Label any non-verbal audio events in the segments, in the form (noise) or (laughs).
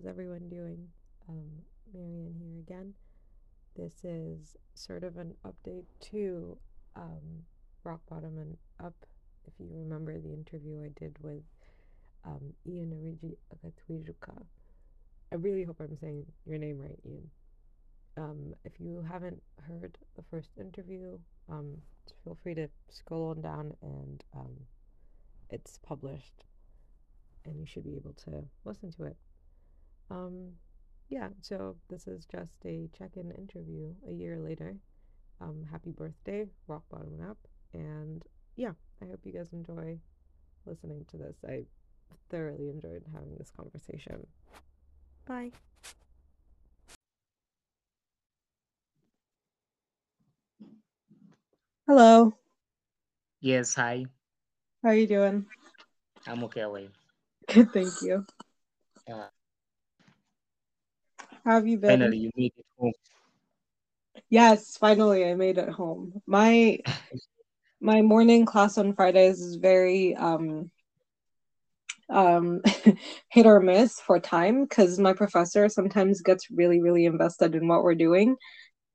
how's everyone doing? Um, Marianne here again. This is sort of an update to um, Rock Bottom and Up. If you remember the interview I did with um, Ian Origi Akatwijuka. I really hope I'm saying your name right, Ian. Um, if you haven't heard the first interview, um, feel free to scroll on down and um, it's published and you should be able to listen to it. Um, yeah, so this is just a check in interview a year later. Um, happy birthday, Rock Bottom and Up. And yeah, I hope you guys enjoy listening to this. I thoroughly enjoyed having this conversation. Bye. Hello. Yes, hi. How are you doing? I'm okay. How Good, thank you. Uh, How have you been? finally, you made it home. Yes, finally I made it home. My (laughs) my morning class on Fridays is very um um (laughs) hit or miss for time because my professor sometimes gets really really invested in what we're doing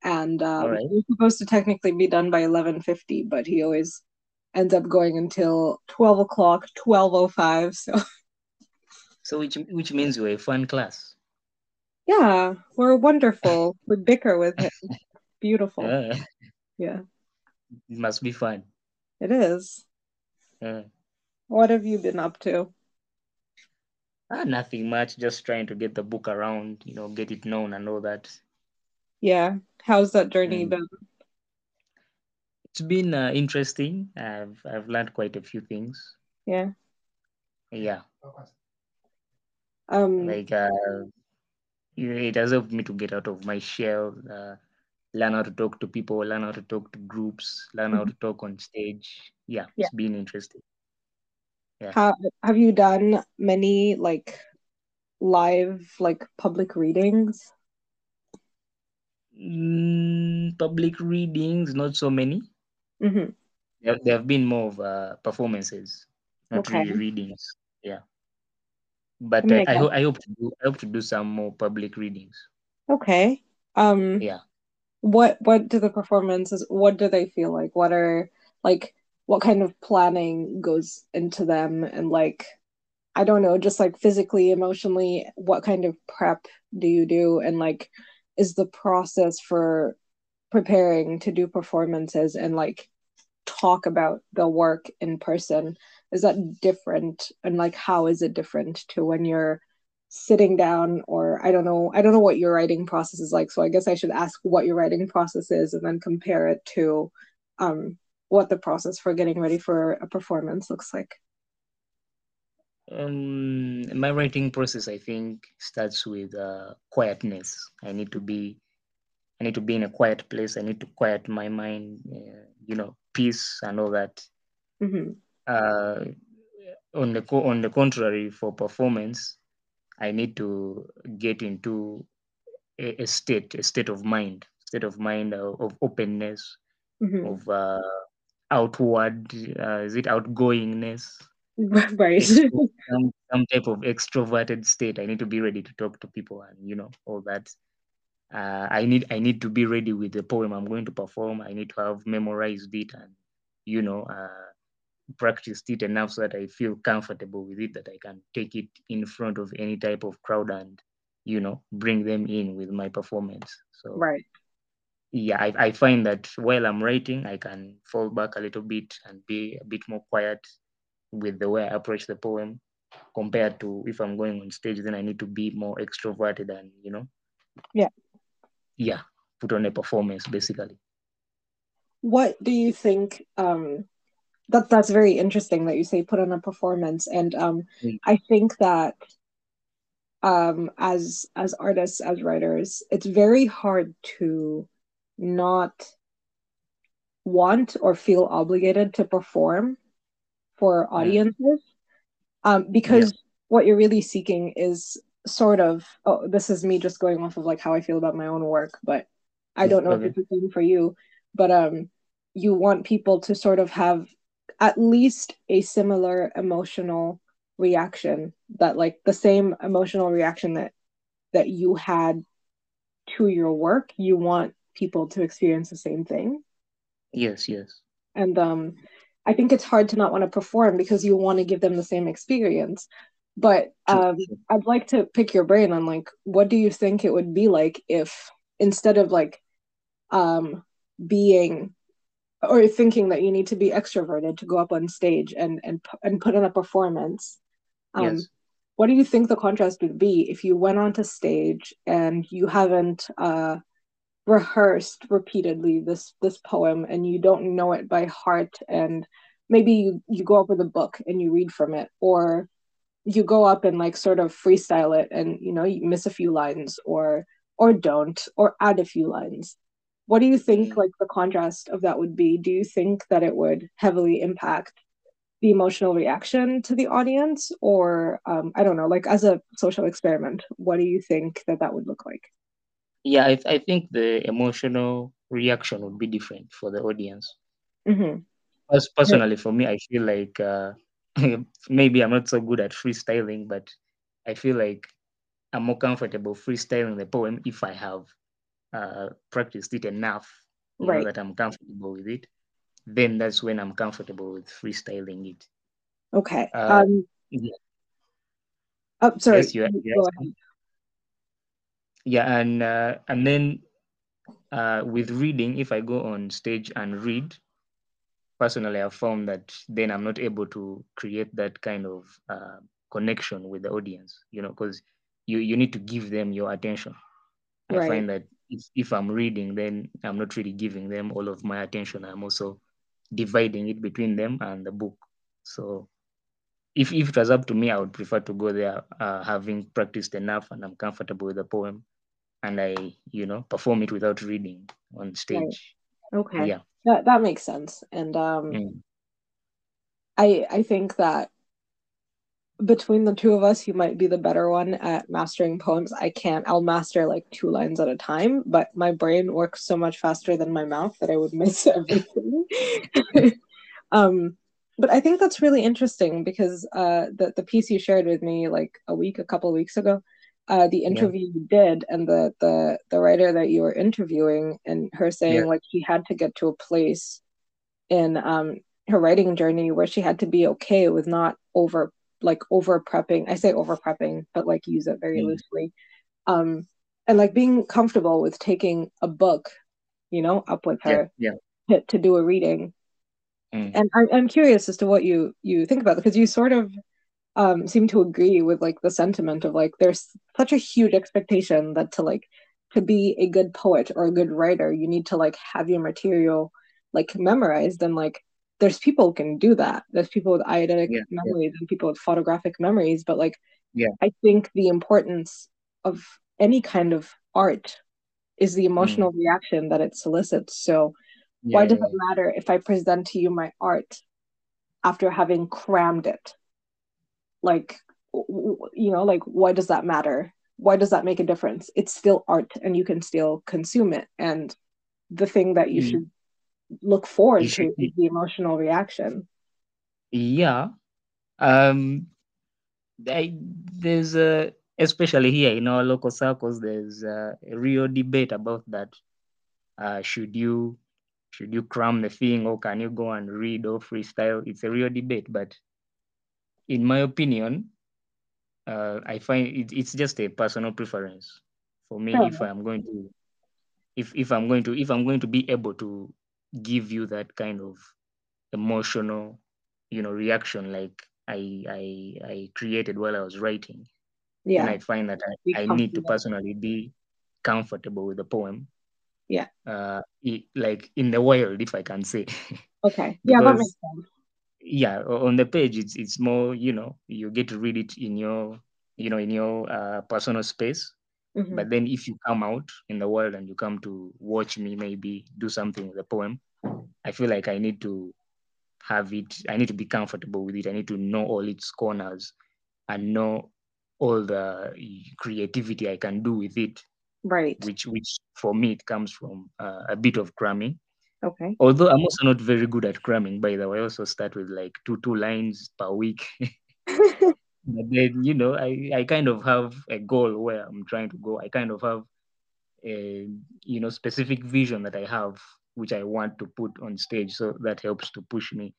and um right. we're supposed to technically be done by 11:50 but he always ends up going until 12 o'clock 12:05 so So, which which means you're a fun class. Yeah we're wonderful (laughs) we bicker with him beautiful Yeah, yeah it must be fun. it is Yeah. what have you been up to Ah, nothing much. Just trying to get the book around, you know, get it known and all that. yeah how's that journey Mm. been It's been uh, interesting. I've I've learned quite a few things. yeah Yeah, um like uh, it it has helped me to get out of my shell, uh, learn how to talk to people, learn how to talk to groups, learn how to talk on stage. Yeah, yeah it's been interesting. Yeah. how have you done many like live like public readings Mm, public readings, not so many. mm-hmm. There, there have been more of uh, performances, not okay really readings. Yeah, but I, I I hope I hope to do I hope to do some more public readings. okay um Yeah. what what do the performances what do they feel like what are like what kind of planning goes into them and like I don't know just like physically emotionally what kind of prep do you do and like is the process for preparing to do performances and like talk about the work in person is that different and like how is it different to when you're sitting down or I don't know I don't know what your writing process is like so I guess I should ask what your writing process is and then compare it to um what the process for getting ready for a performance looks like Um, my writing process, I think, starts with uh, quietness. I need to be I need to be in a quiet place. I need to quiet my mind. Uh, you know, peace and all that. hmm Uh, on the co- on the contrary, for performance, I need to get into a, a state, a state of mind, state of mind of, of openness, hmm of uh, outward, uh, is it outgoingness? (laughs) right (laughs) some, some type of extroverted state. I need to be ready to talk to people and you know all that. Uh, I need I need to be ready with the poem I'm going to perform. I need to have memorized it and you know uh, practiced it enough so that I feel comfortable with it that I can take it in front of any type of crowd and you know bring them in with my performance. So right yeah, I, I find that while I'm writing, I can fall back a little bit and be a bit more quiet with the way I approach the poem compared to if I'm going on stage, then I need to be more extroverted and you know, yeah yeah, put on a performance basically. what do you think um that that's very interesting that you say put on a performance and um Mm. I think that um as as artists as writers it's very hard to not want or feel obligated to perform for audiences um Yeah. because what you're really seeking is sort of oh this is me just going off of like how I feel about my own work but I don't know if it's the same for you but um you want people to sort of have at least a similar emotional reaction that like the same emotional reaction that that you had to your work, you want people to experience the same thing. Yes, yes. And um, I think it's hard to not want to perform because you want to give them the same experience. But um, I'd like to pick your brain on like, what do you think it would be like if instead of like um, being or you're thinking that you need to be extroverted to go up on stage and and and put in a performance, um, yes. what do you think the contrast would be if you went onto stage and you haven't uh, rehearsed repeatedly this this poem and you don't know it by heart and maybe you you go up with a book and you read from it or you go up and like sort of freestyle it and you know you miss a few lines or or don't or add a few lines what do you think mm. like the contrast of that would be? Do you think that it would heavily impact the emotional reaction to the audience? Or um, i don't know like as a social experiment what do you think that that would look like? Yeah i, I think the emotional reaction would be different for the audience. Mm-hmm. As personally for me i feel like uh, (laughs) maybe i'm not so good at freestyling but i feel like i'm more comfortable freestyling the poem if i have uh, practiced it enough right. that i'm comfortable with it then that's when i'm comfortable with freestyling it okay uh, um yeah. oh sorry yes, you, yeah and uh, and then uh, with reading if i go on stage and read personally i've found that then i'm not able to create that kind of uh, connection with the audience you know because you you need to give them your attention right. i find that if, if i'm reading then i'm not really giving them all of my attention i'm also dividing it between them and the book so if, if it was up to me i would prefer to go there uh, having practiced enough and i'm comfortable with the poem and I, you know, perform it without reading on stage. Right. Okay. Yeah. That that makes sense. And um mm. I I think that between the two of us, you might be the better one at mastering poems. I can't. I'll master like two lines at a time, but my brain works so much faster than my mouth that I would miss (laughs) everything. (laughs) um, but I think that's really interesting because uh, the the piece you shared with me like a week, a couple weeks ago, uh, the interview yeah. you did and the the the writer that you were interviewing and her saying yeah. like she had to get to a place in um her writing journey where she had to be okay with not over like over prepping i say over prepping but like use it very mm. loosely um and like being comfortable with taking a book you know up with her yeah, yeah. To, to do a reading mm. and I'm, I'm curious as to what you you think about because you sort of um seem to agree with like the sentiment of like there's such a huge expectation that to like to be a good poet or a good writer you need to like have your material like memorized and like there's people who can do that. There's people with eidetic yeah, memories yeah. and people with photographic memories but like yeah. I think the importance of any kind of art is the emotional mm. reaction that it solicits. So yeah, why does it matter if i present to you my art after having crammed it? Like you know like why does that matter? Why does that make a difference? It's still art and you can still consume it. And the thing that you mm. should look forward to the emotional reaction. Yeah. Um I, there's a especially here in our local circles there's a real debate about that. Uh should you should you cram the thing or can you go and read or freestyle? It's a real debate but in my opinion, uh, I find it, it's just a personal preference. For me. If I'm going to, if if I'm going to, if I'm going to be able to give you that kind of emotional, you know, reaction like I I I created while I was writing, yeah, and I find that I, I need to personally be comfortable with the poem. Yeah. Uh, it, like in the wild, if I can say. (laughs) Okay. yeah, that makes sense yeah on the page it's it's more you know you get to read it in your you know in your uh, personal space mm-hmm. but then if you come out in the world and you come to watch me maybe do something with a poem i feel like i need to have it i need to be comfortable with it i need to know all its corners and know all the creativity i can do with it right which which for me it comes from uh, a bit of cramming Okay. Although I'm also not very good at cramming, by the way. I also start with like two two lines per week. (laughs) but then you know I, I kind of have a goal where i'm trying to go. I kind of have a you know specific vision that i have which i want to put on stage. So that helps to push me.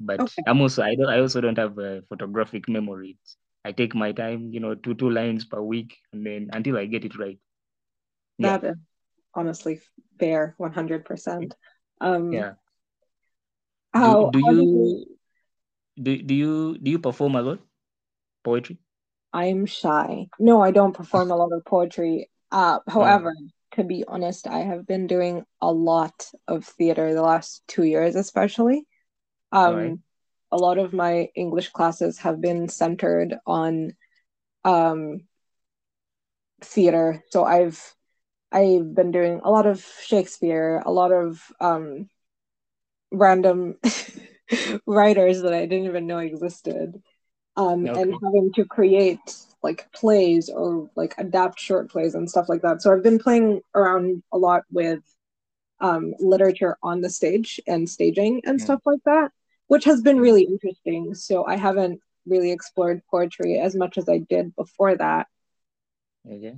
But Okay. i'm also i don't i also don't have a photographic memory. I take my time you know two two lines per week and then until i get it right. Yeah. that is honestly fair 100% um yeah. How do, do you do, do you do you perform a lot poetry? I'm shy. No i don't perform a lot of poetry. Uh however to be honest i have been doing a lot of theater the last two years especially. Um right. a lot of my english classes have been centered on um theater. So i've i've been doing a lot of shakespeare a lot of um random (laughs) writers that I didn't even know existed. Um, okay. and having to create like plays or like adapt short plays and stuff like that. So I've been playing around a lot with um, literature on the stage and staging and mm. stuff like that, which has been really interesting. So I haven't really explored poetry as much as I did before that. Okay.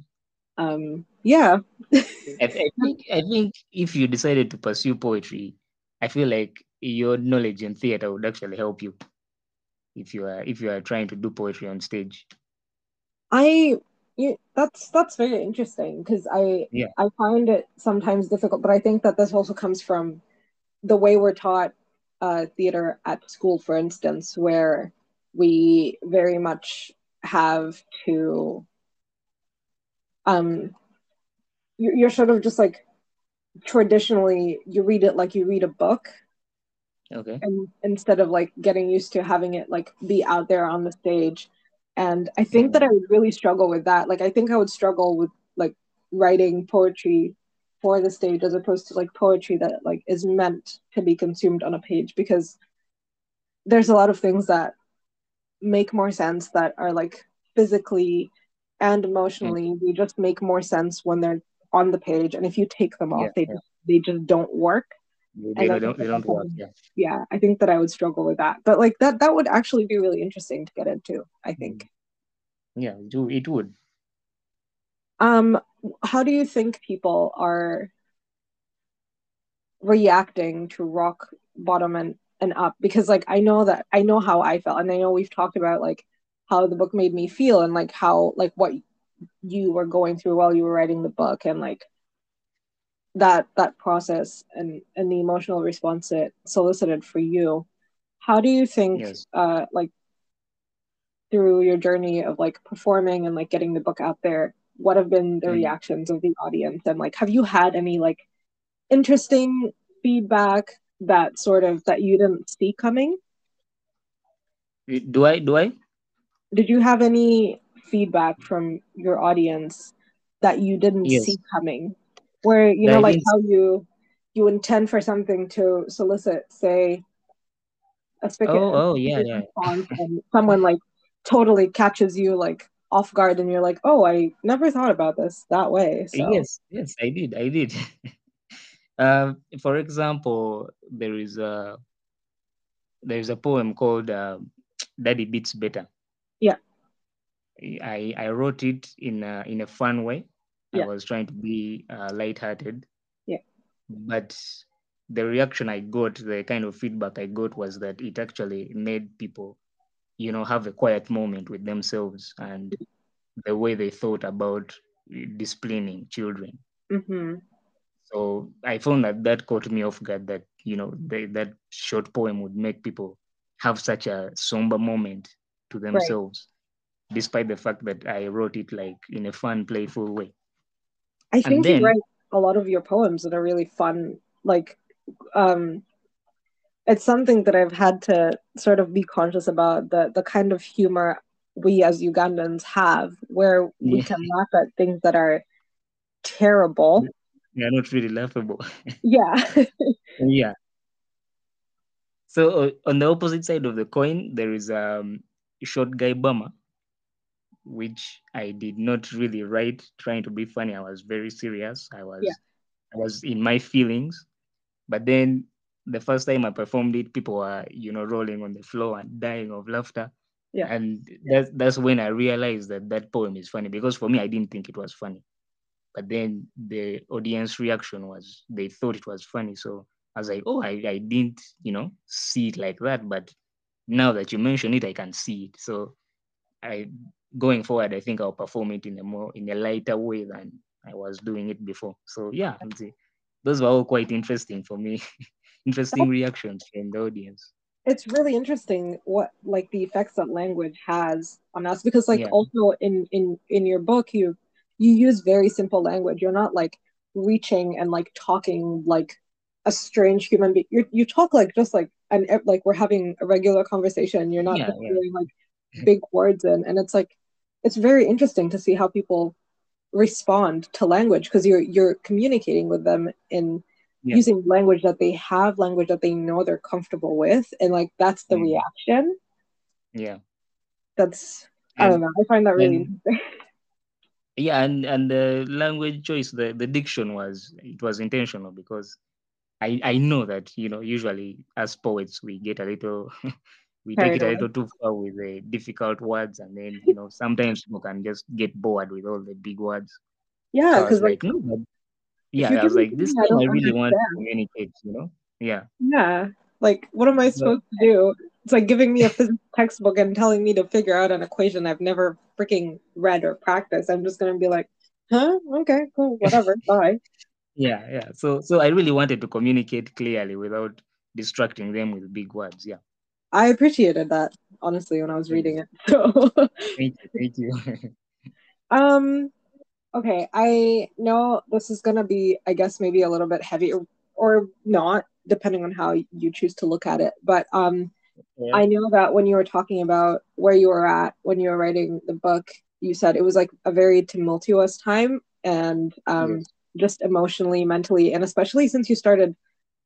Um, yeah. (laughs) I, I think I think if you decided to pursue poetry, I feel like your knowledge in theater would actually help you if you are if you are trying to do poetry on stage. I you, that's that's very interesting because I yeah. I find it sometimes difficult, but I think that this also comes from the way we're taught uh, theater at school, for instance, where we very much have to um you're, you're sort of just like traditionally you read it like you read a book okay. And instead of like getting used to having it like be out there on the stage. And i think that i would really struggle with that. Like i think i would struggle with like writing poetry for the stage as opposed to like poetry that like is meant to be consumed on a page because there's a lot of things that make more sense that are like physically and emotionally mm-hmm. they just make more sense when they're on the page. And if you take them off yeah, they yeah. just they just don't work they, they don't, they don't yeah yeah i think that i would struggle with that. But like that that would actually be really interesting to get into i think. Yeah do it would. Um how do you think people are reacting to rock bottom and and up? Because like i know that i know how i felt and i know we've talked about like how the book made me feel and like how like what you were going through while you were writing the book and like that that process and and the emotional response it solicited for you how do you think yes. uh like through your journey of like performing and like getting the book out there what have been the mm. reactions of the audience and like have you had any like interesting feedback that sort of that you didn't see coming do i do i did you have any feedback from your audience that you didn't yes. see coming where you know like how you you intend for something to solicit say a spigot oh, oh yeah yeah. and someone like totally catches you like off guard and you're like oh i never thought about this that way so. yes yes i did i did. (laughs) Um for example there is a there's a poem called uh, daddy beats better. Yeah. I i wrote it in a, in a fun way yeah. I was trying to be uh, lighthearted. Yeah. But the reaction I got, the kind of feedback I got was that it actually made people, you know, have a quiet moment with themselves and the way they thought about disciplining children. Mm-hmm. So I found that that caught me off guard that, you know, they, that short poem would make people have such a somber moment to themselves, right. despite the fact that I wrote it like in a fun, playful way. I think then, you write a lot of your poems that are really fun. Like, um, it's something that I've had to sort of be conscious about the the kind of humor we as Ugandans have, where we Yeah. can laugh at things that are terrible. are not really laughable. (laughs) Yeah. (laughs) yeah. So uh, on the opposite side of the coin, there is um short guy Bama, which I did not really write trying to be funny. I was very serious. I was Yeah. I was in my feelings. But then the first time I performed it, people were, you know, rolling on the floor and dying of laughter. Yeah. And that's that's when I realized that that poem is funny because for me I didn't think it was funny, but then the audience reaction was they thought it was funny. So I was like, oh, I, I didn't you know see it like that, but now that you mention it, I can see it. So I going forward, I think I'll perform it in a more in a lighter way than I was doing it before. So yeah, those were all quite interesting for me. (laughs) interesting reactions from the audience it's really interesting what like the effects that language has on us because like yeah. also in in in your book you you use very simple language you're not like reaching and like talking like a strange human being you you talk like just like and like we're having a regular conversation you're not yeah, yeah. like (laughs) big words in and it's like it's very interesting to see how people respond to language because you're you're communicating with them in yeah. using language that they have, language that they know they're comfortable with, and like that's the mm. reaction. Yeah, that's I don't know. I find that really and, (laughs) Yeah, and and the language choice, the the diction was it was intentional because I I know that you know usually as poets we get a little. (laughs) we take it a little too far with the difficult words, and then you know sometimes people can just get bored with all the big words. Yeah, because so like, like no, yeah, I was like, this I, I really understand. want to communicate, you know? Yeah. Yeah. Like, what am I supposed to do? It's like giving me a physics (laughs) textbook and telling me to figure out an equation I've never freaking read or practiced. I'm just gonna be like, huh? Okay, cool, whatever, (laughs) bye. Yeah, yeah. So so I really wanted to communicate clearly without distracting them with big words. Yeah. I appreciated that, honestly, when I was reading it. So thank you, thank you. (laughs) um Okay, I know this is to be, I guess, maybe a little bit heavy or, or not, depending on how you choose to look at it. But um, yeah. I know that when you were talking about where you were at when you were writing the book, you said it was like a very tumultuous time and um, yes. just emotionally, mentally, and especially since you started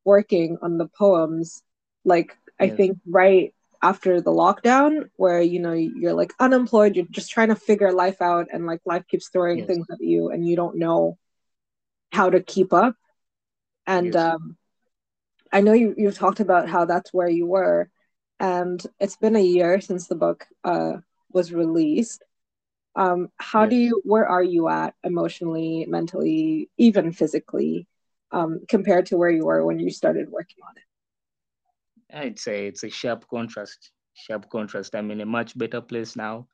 working on the poems, like I think right after the lockdown where you know you're like unemployed you're just trying to figure life out and like life keeps throwing yes. things at you and you don't know how to keep up and yes. um i know you, you've talked about how that's where you were and it's been a year since the book uh was released um how yes. do you where are you at emotionally mentally even physically um compared to where you were when you started working on it it's a it's a sharp contrast. Sharp contrast. I'm in a much better place now.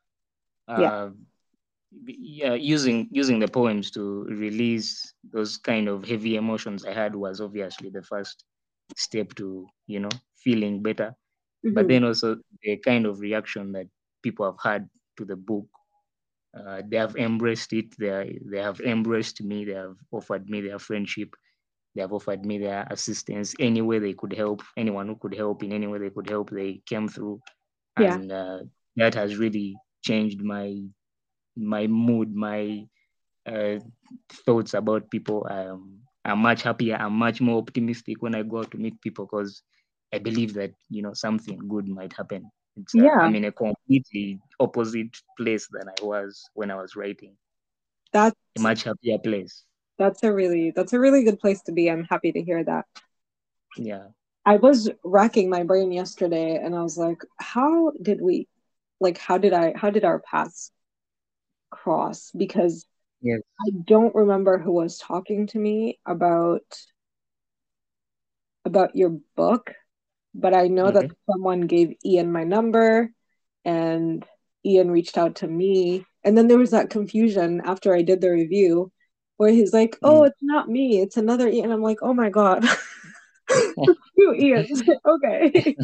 Yeah. Uh, yeah, using using the poems to release those kind of heavy emotions I had was obviously the first step to you know feeling better. Mm-hmm. But then also the kind of reaction that people have had to the book, uh, they have embraced it. They they have embraced me. They have offered me their friendship. They have offered me their assistance any way they could help. Anyone who could help in any way they could help, they came through, yeah. and uh, that has really changed my my mood, my uh, thoughts about people. Um, I'm much happier. I'm much more optimistic when I go out to meet people because I believe that you know something good might happen. It's, uh, yeah. I'm in a completely opposite place than I was when I was writing. That's a much happier place that's a really that's a really good place to be. I'm happy to hear that. Yeah. I was racking my brain yesterday and i was like how did we like how did i how did our paths cross? Because yes. i don't remember who was talking to me about about your book but i know okay. that mm-hmm. someone gave ian my number and ian reached out to me. And then there was that confusion after i did the review where he's like, "Oh, mm. it's not me, it's another Ian." I'm like, "Oh my god, (laughs) two Ians." (laughs) okay,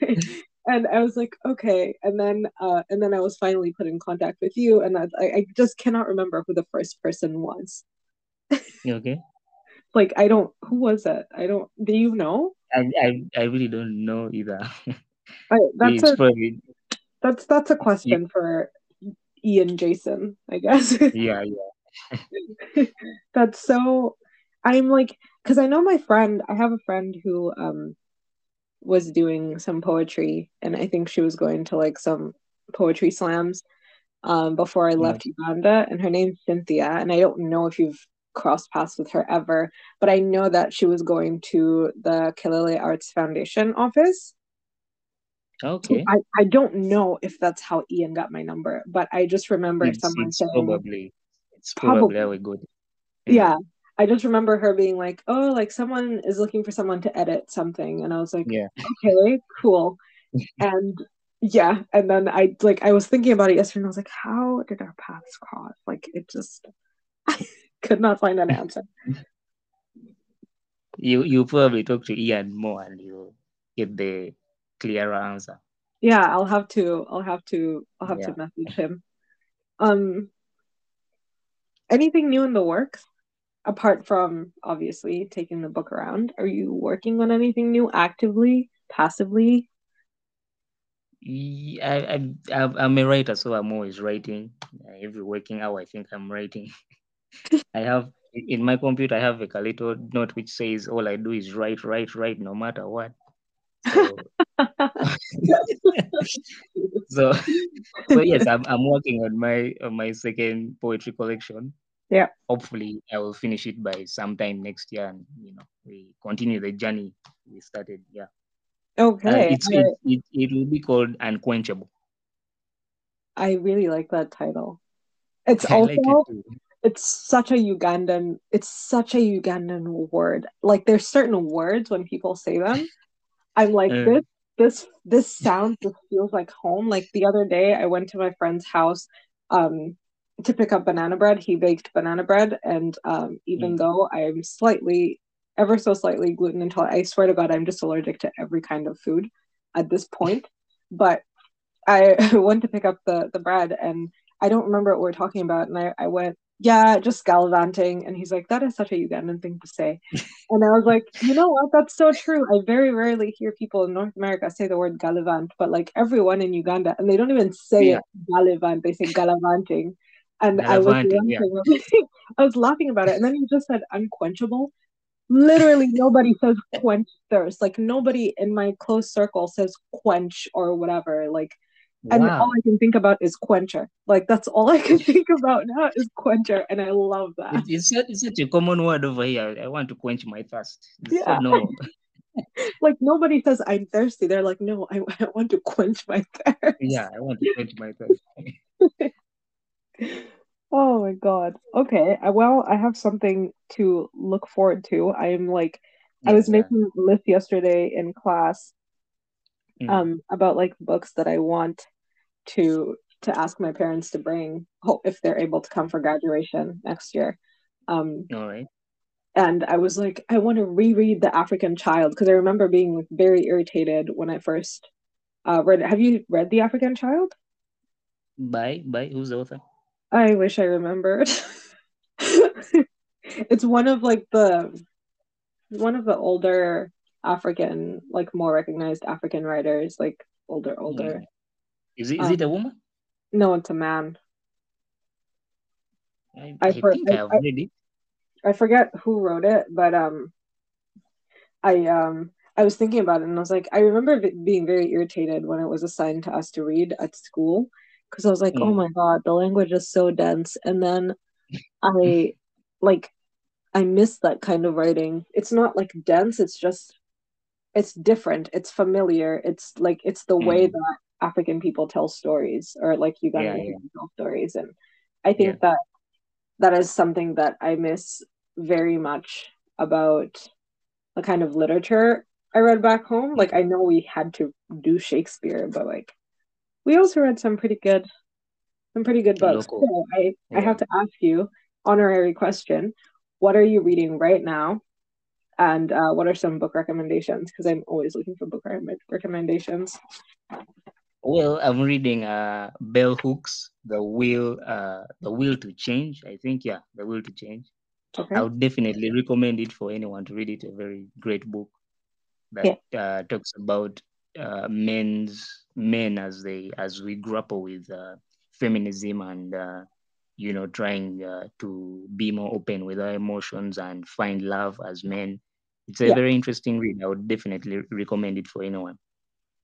(laughs) and I was like, "Okay," and then uh, and then I was finally put in contact with you, and I, I just cannot remember who the first person was. okay? like I don't. Who was it? I don't. Do you know? I I, I really don't know either. I, that's a, probably... that's that's a question yeah. for Ian Jason, I guess. yeah, yeah. (laughs) That's so I'm like because I know my friend, I have a friend who um was doing some poetry and I think she was going to like some poetry slams um before I left yeah. Uganda and her name's Cynthia and I don't know if you've crossed paths with her ever, but I know that she was going to the Kelele Arts Foundation office. Okay. I, I don't know if that's how Ian got my number, but I just remember It's, someone it's saying probably it's probably Probably. good. it. yeah. I just remember her being like, "Oh, like someone is looking for someone to edit something," and I was like, Yeah. "Okay, cool." (laughs) and yeah, and then I like I was thinking about it yesterday, and I was like, "How did our paths cross?" Like it just I (laughs) could not find an answer. You you probably talk to Ian more and you get the clearer answer. Yeah, I'll have to. I'll have to. I'll have Yeah. to message him. Um, anything new in the works apart from obviously taking the book around? Are you working on anything new actively, passively? Ye- I, I, I'm I'm a writer, so I'm always writing. Every working hour, I think I'm writing. (laughs) I have in my computer, I have like a little note which says all I do is write, write, write, no matter what. (laughs) so, so yes, I'm I'm working on my on my second poetry collection. Yeah. Hopefully, I will finish it by sometime next year, and you know, we continue the journey we started. Yeah. Uh, Okay, it's I, it, it it will be called unquenchable. I really like that title. (laughs) It's I like it also it's such a Ugandan it's such a Ugandan word. Like there's certain words when people say them, I'm like Uh, this this this sounds just feels like home. Like the other day I went to my friend's house um to pick up banana bread. He baked banana bread and um even Mm. though I'm slightly ever so slightly gluten intolerant, I swear to God I'm just allergic to every kind of food at this point. (laughs) But I (laughs) went to pick up the the bread and I don't remember what we are talking about and I, I went, yeah, just gallivanting and he's like, that is such a Ugandan thing to say. And I was like, you know what, that's so true. I very rarely hear people in North America say the word gallivant, but like everyone in Uganda and they don't even say Yeah. it gallivant, they say gallivanting. And I was Gallivanting, yeah. laughing. (laughs) I was laughing about it. And then you just said unquenchable. Literally nobody says quench thirst. Like nobody in my close circle says quench or whatever. Like and all I can think about is quencher. Like that's all I can think about now is quencher, and I love that. It's, such, it's such a common word over here. I want to quench my thirst. It's Yeah. so normal. (laughs) (laughs) Like nobody says I'm thirsty. They're like, no, I, I want to quench my thirst. Yeah, I want to quench my thirst. (laughs) Oh my God. Okay. Well, I have something to look forward to. I'm like, I was yeah. making a list yesterday in class Mm. um about like books that I want to to ask my parents to bring hope if they're able to come for graduation next year. Um All right. and I was like, I want to reread The African Child because I remember being like very irritated when I first uh read it. Have you read The African Child? By by who's the author? I wish I remembered. (laughs) It's one of like the one of the older African, like more recognized African writers, like older, older. Mm. Is it is it a woman? No, it's a man. I, I I for- think I- I have I- read it. I forget who wrote it, but um, I um I was thinking about it and I was like, I remember being very irritated when it was assigned to us to read at school because I was like, oh Mm. my God, the language is so dense. And then (laughs) I like I miss that kind of writing. It's not like dense, it's just it's different, it's familiar, it's like it's the way Mm. that African people tell stories or like Ugandan Yeah, yeah. people tell stories. And I think Yeah. that that is something that I miss very much about the kind of literature I read back home. Like I know we had to do Shakespeare, but like we also read some pretty good some pretty good books. Local. So I, I have to ask you, honorary question, what are you reading right now? And uh, what are some book recommendations? Because I'm always looking for book re- recommendations. Well, I'm reading uh Bell Hooks, The Will uh The Will to Change. I think yeah, The Will to Change. Okay. I would definitely recommend it for anyone to read it. A very great book that uh, talks about uh, men's men as they as we grapple with uh, feminism and uh, you know trying uh, to be more open with our emotions and find love as men. It's a Yeah. very interesting read. I would definitely recommend it for anyone.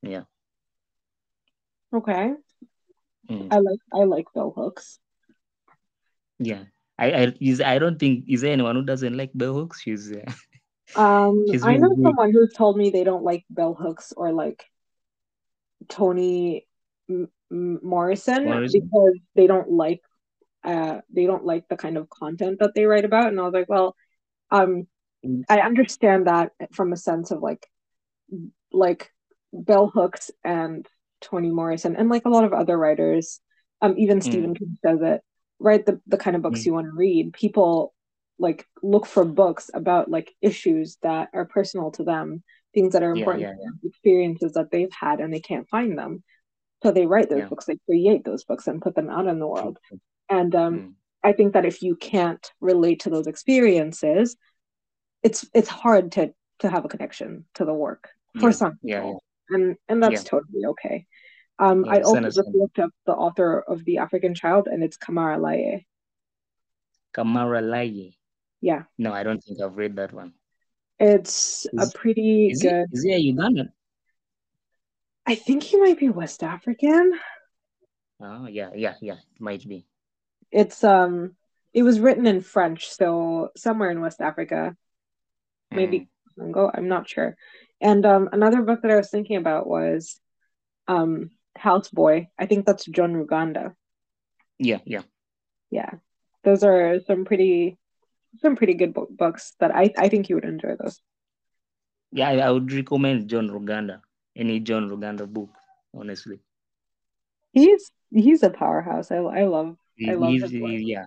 Yeah. Okay. Mm. I like I like bell hooks. Yeah. I I, is, I don't think is there anyone who doesn't like bell hooks? She's uh, Um, (laughs) She's I know really someone who's told me they don't like bell hooks or like Toni M- Morrison, Morrison, because they don't like uh they don't like the kind of content that they write about and I was like well um mm. I understand that from a sense of like like Bell Hooks and Toni Morrison and like a lot of other writers. Um even mm. Stephen King says it write the, the kind of books mm. you want to read. People like look for books about like issues that are personal to them things that are important yeah, yeah, yeah. experiences that they've had and they can't find them. So they write those books they create those books and put them out in the world. and um, mm. i think that if you can't relate to those experiences it's it's hard to to have a connection to the work for some people and and that's totally okay um, I also just looked up the author of The African Child, and it's Camara Laye. Camara Laye. Yeah. No, I don't think I've read that one. It's is, a pretty is good. He, is he a Ugandan? I think he might be West African. Oh yeah, yeah, yeah. It might be. It's um, it was written in French, so somewhere in West Africa, maybe mm. Congo. I'm not sure. And um, another book that I was thinking about was um, Houseboy. I think that's John Ruganda. Yeah, yeah, yeah. Those are some pretty some pretty good books that I, I think you would enjoy those. Yeah, I, would recommend John Ruganda, any John Ruganda book, honestly. He's he's a powerhouse. I, I love I love his he, yeah,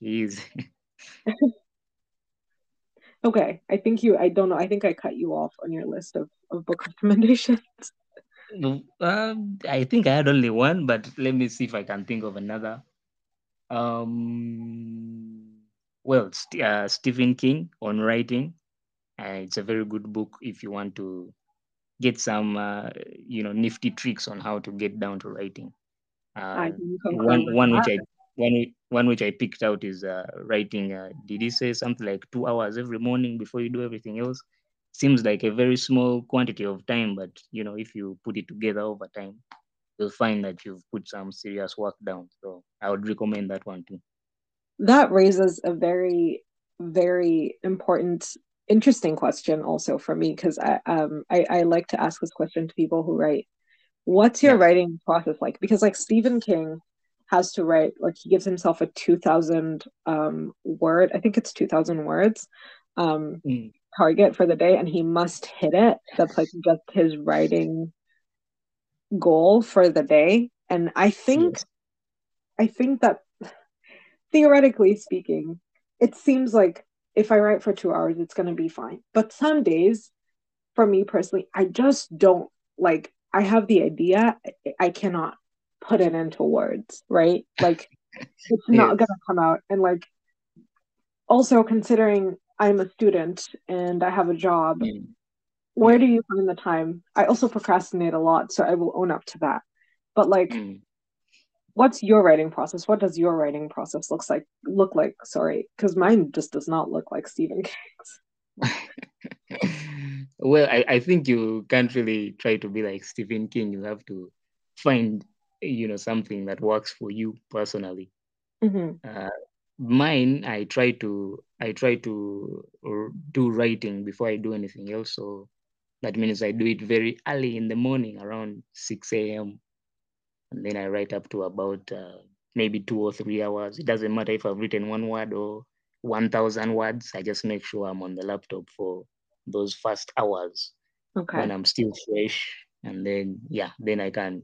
he is. (laughs) okay, I think you. I don't know. I think I cut you off on your list of, of book (laughs) recommendations. Um, I think I had only one, but let me see if I can think of another. Um, well, uh, Stephen King on writing. Uh, it's a very good book if you want to get some, uh, you know, nifty tricks on how to get down to writing. Uh, one one which I one one which I picked out is uh, writing. Uh, did he say something like two hours every morning before you do everything else? Seems like a very small quantity of time, but you know, if you put it together over time, you'll find that you've put some serious work down. So I would recommend that one too that raises a very very important interesting question also for me because I, um, I, I like to ask this question to people who write what's your writing process like because like stephen king has to write like he gives himself a 2000 um, word i think it's 2000 words um, mm. target for the day and he must hit it that's like just his writing goal for the day and i think yes. i think that theoretically speaking, it seems like if I write for two hours, it's going to be fine. But some days, for me personally, I just don't like, I have the idea, I cannot put it into words, right? Like, (laughs) it's not to come out. And like, also considering I'm a student and I have a job, mm. where do you find the time? I also procrastinate a lot, so I will own up to that. But like, mm what's your writing process? What does your writing process looks like look like? Sorry, because mine just does not look like Stephen King's. (laughs) (laughs) well, I, I think you can't really try to be like Stephen King. You have to find you know something that works for you personally. Mm-hmm. Uh, mine, I try to I try to do writing before I do anything else. So that means I do it very early in the morning, around six a.m and then I write up to about uh, maybe two or three hours. It doesn't matter if I've written one word or 1,000 words. I just make sure I'm on the laptop for those first hours okay. when I'm still fresh. And then, yeah, then I can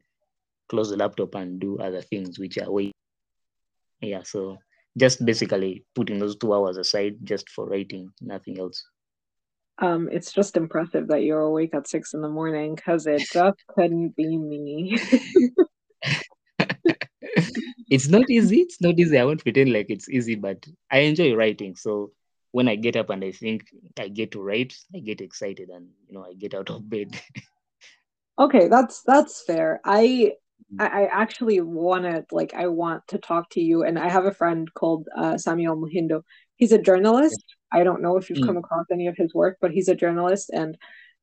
close the laptop and do other things which are way. Yeah, so just basically putting those two hours aside just for writing, nothing else. Um, it's just impressive that you're awake at six in the morning because it just (laughs) couldn't be me. (laughs) it's not easy. It's not easy. I won't pretend like it's easy, but I enjoy writing. So when I get up and I think I get to write, I get excited and you know I get out of bed. (laughs) okay, that's that's fair. I I actually wanted like I want to talk to you, and I have a friend called uh, Samuel Muhindo. He's a journalist. I don't know if you've mm. come across any of his work, but he's a journalist and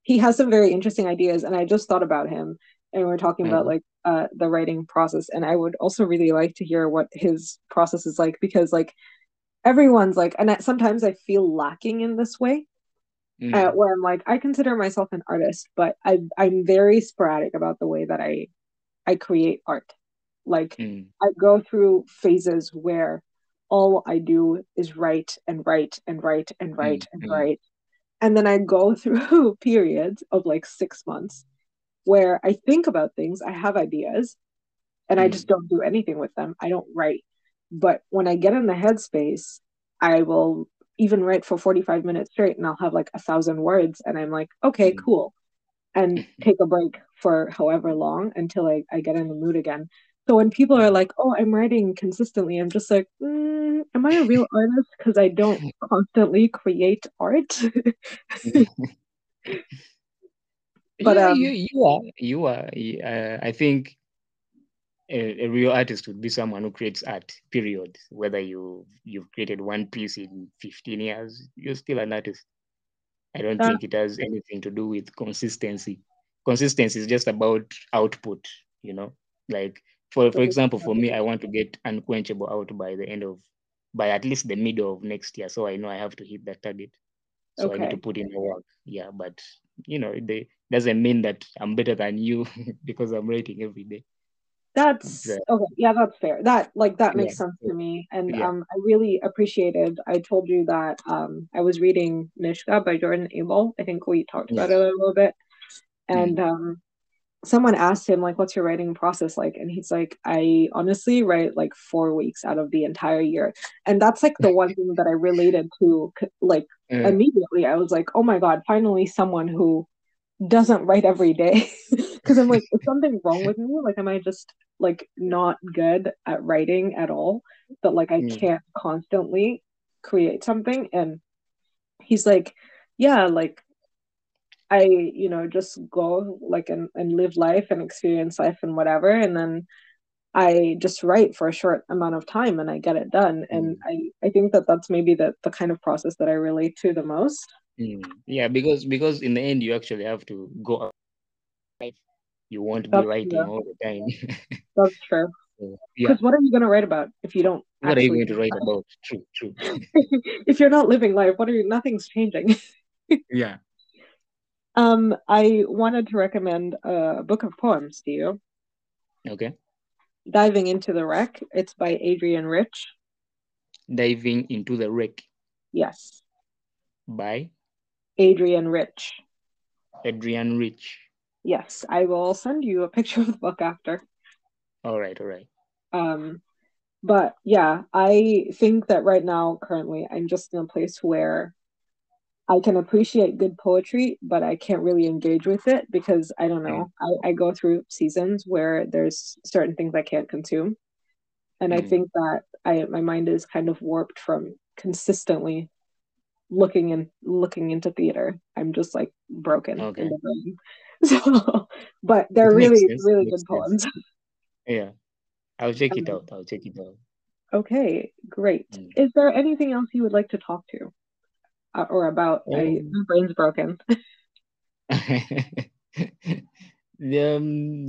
he has some very interesting ideas. And I just thought about him, and we are talking mm. about like uh, the writing process and i would also really like to hear what his process is like because like everyone's like and I, sometimes i feel lacking in this way mm. uh, where I'm like, I consider myself an artist, but I I'm very sporadic about the way that I I create art. Like mm. I go through phases where all I do is write and write and write and write mm. and mm. write. And then I go (laughs) through periods of like six months where I think about things, I have ideas, and I just don't do anything with them. I don't write. But when I get in the headspace, I will even write for 45 minutes straight and I'll have like a thousand words and I'm like, okay, mm. cool. And take a break for however long until I, I get in the mood again. So when people are like, oh, I'm writing consistently, I'm just like, mm, am I a real (laughs) artist? Because I don't constantly create art. (laughs) (laughs) but yeah, um, you, you are, you are. Uh, I think a, a, real artist would be someone who creates art period whether you you've created one piece in 15 years you're still an artist i don't uh, think it has anything to do with consistency consistency is just about output you know like for for example for me i want to get unquenchable out by the end of by at least the middle of next year so i know i have to hit that target so okay. i need to put in the work yeah but you know it doesn't mean that i'm better than you (laughs) because i'm writing every day that's okay. Yeah, that's fair. That like that makes yeah. sense to me. And yeah. um I really appreciated I told you that um I was reading Nishga by Jordan Abel. I think we talked about it a little bit. And mm um someone asked him like what's your writing process like? And he's like i honestly write like four weeks out of the entire year. And that's like the one thing that i related to like mm. immediately. I was like oh my god finally someone who doesn't write every day. (laughs) Because i'm like is something wrong with me? Like am i just like not good at writing at all but like i mm. can't constantly create something? And he's like yeah like i you know just go like and, and live life and experience life and whatever and then i just write for a short amount of time and i get it done and mm. i i think that that's maybe the, the kind of process that i relate to the most Mm. Yeah, because because in the end you actually have to go out. You won't be writing true. all the time. That's (laughs) true. Because yeah. what are you going to write about if you don't? What are you going to write (laughs) about? True, true. (laughs) if you're not living life, what are you? Nothing's changing. yeah. Um, I wanted to recommend a book of poems to you. Okay. Diving into the wreck. It's by Adrienne Rich. Diving into the wreck. Yes. By Adrienne Rich. Adrienne Rich. Yes, I will send you a picture of the book after. All right, all right. Um, but yeah, I think that right now, currently, I'm just in a place where I can appreciate good poetry, but I can't really engage with it because I don't know. I, I go through seasons where there's certain things I can't consume. And mm. I think that I my mind is kind of warped from consistently looking and looking into theater. I'm just like broken okay. in. (laughs) So, but they're really sense. really good sense. poems. (laughs) Yeah, I'll check it um, out. I'll check it out. Okay, great. Mm. Is there anything else you would like to talk to or about? Um, I, my brain's broken. (laughs) (laughs) um,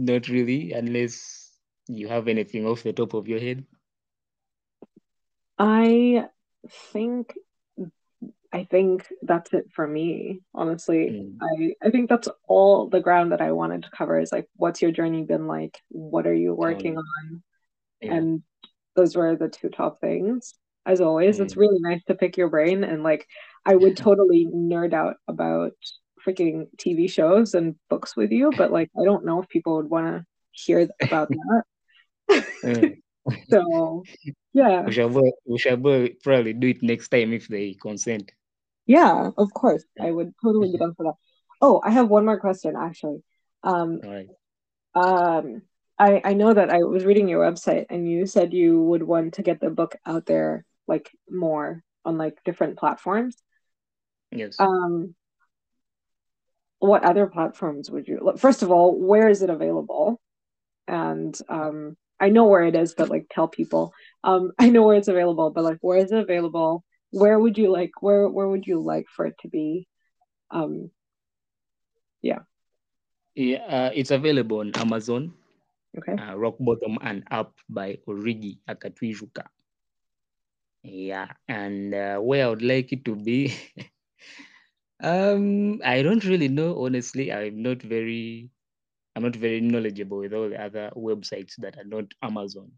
not really, unless you have anything off the top of your head. I think I think that's it for me, honestly. Mm. I, I think that's all the ground that I wanted to cover is like, what's your journey been like? What are you working on? Yeah. And those were the two top things. As always, mm. it's really nice to pick your brain. And like, I would (laughs) totally nerd out about freaking TV shows and books with you, but like, I don't know if people would want to hear about (laughs) that. mm. (laughs) so, yeah. We shall, we shall probably do it next time if they consent. Yeah, of course. I would totally be down for that. Oh, I have one more question actually. Um, All right. Um, I I know that I was reading your website and you said you would want to get the book out there like more on like different platforms. Yes. Um, what other platforms would you? First of all, where is it available? And um, I know where it is, but like tell people. Um, (laughs) I know where it's available, but like where is it available? where would you like where where would you like for it to be um yeah yeah uh, it's available on amazon okay uh, rock bottom and up by origi akatwijuka yeah and uh, where i would like it to be (laughs) Um, I don't really know. Honestly, I'm not very, I'm not very knowledgeable with all the other websites that are not Amazon.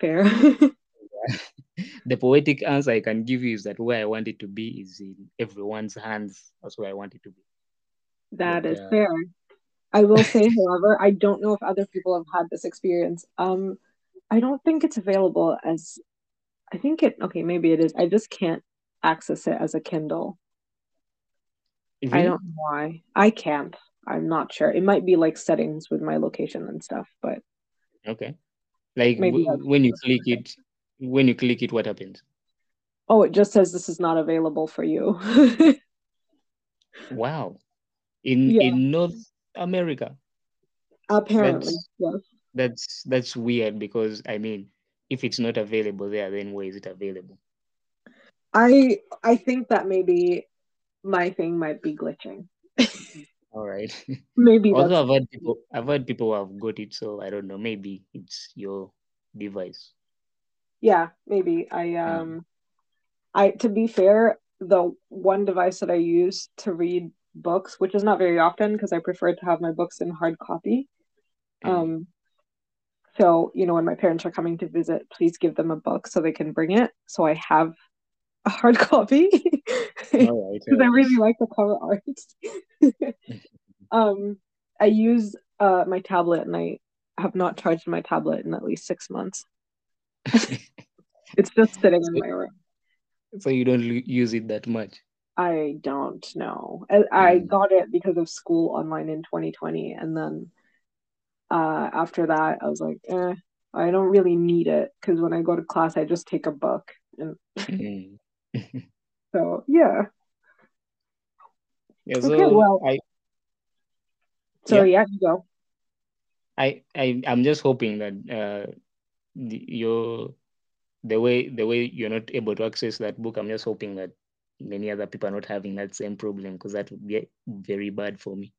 Fair. (laughs) the poetic answer I can give you is that where I want it to be is in everyone's hands. That's where I want it to be. That but, is uh, fair. I will say, however, I don't know if other people have had this experience. Um, I don't think it's available as. I think it. Okay, maybe it is. I just can't access it as a Kindle. Really? I don't know why. I can't. I'm not sure. It might be like settings with my location and stuff, but okay. Like w- when you click it, when you click it, what happens? Oh, it just says this is not available for you. (laughs) wow. In yeah. in North America. Apparently, that's, yes. That's that's weird because I mean, if it's not available there, then where is it available? I I think that maybe my thing might be glitching. (laughs) All right. (laughs) Maybe. Also, I've heard people. I've heard people who have got it, so I don't know. Maybe it's your device. Yeah, maybe. I um, mm. I to be fair, the one device that I use to read books, which is not very often because I prefer to have my books in hard copy. Mm. Um, so you know, when my parents are coming to visit, please give them a book so they can bring it. So I have a hard (laughs) copy because right, (laughs) I really like the cover art. (laughs) um, I use uh, my tablet and I have not charged my tablet in at least six months. it's just sitting in my room. So you don't use it that much? I don't know. I, I mm. got it because of school online in 2020, and then uh, after that, I was like, eh, I don't really need it because when I go to class, I just take a book and. Mm. (laughs) so yeah. Yeah. So okay, well, I. So yeah, yeah you go. I I I'm just hoping that uh, the, your the way the way you're not able to access that book. I'm just hoping that many other people are not having that same problem because that would be very bad for me.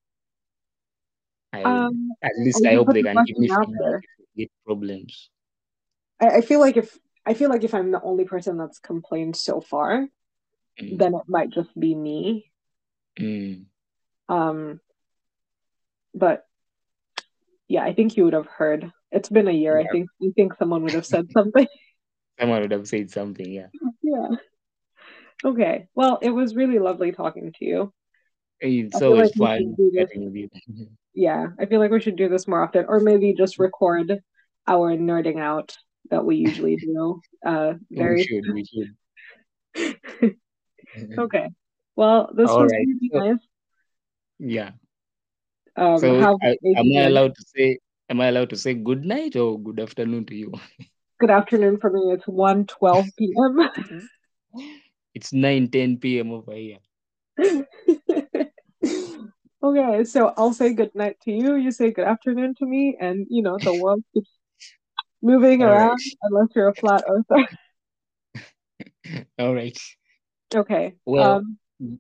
I, um, at least I hope they can give me feedback problems. I, I feel like if I feel like if I'm the only person that's complained so far, mm. then it might just be me. Mm. Um, but yeah, I think you would have heard. It's been a year. Yeah. I think you think someone would have said (laughs) something. someone would have said something. Yeah. Yeah. Okay. Well, it was really lovely talking to you. It's so like fun. (laughs) yeah, I feel like we should do this more often, or maybe just record our nerding out that we usually do. Uh, (laughs) very. We should. We should. (laughs) okay. Well, this All was right. really so, nice. Yeah. Um, so, I, am I allowed to say? Am I allowed to say good night or good afternoon to you? (laughs) Good afternoon for me. It's 1 12 p.m. it's 9 10 p.m. over here. Okay, so I'll say good night to you. You say good afternoon to me, and you know the world keeps moving All around right. unless you're a flat earther. (laughs) All right. Okay. Well, um,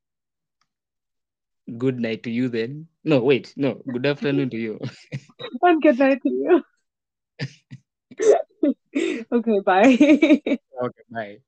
good night to you then. No, wait, no. Good afternoon to you. (laughs) and good night to you. (laughs) okay, bye. okay, bye.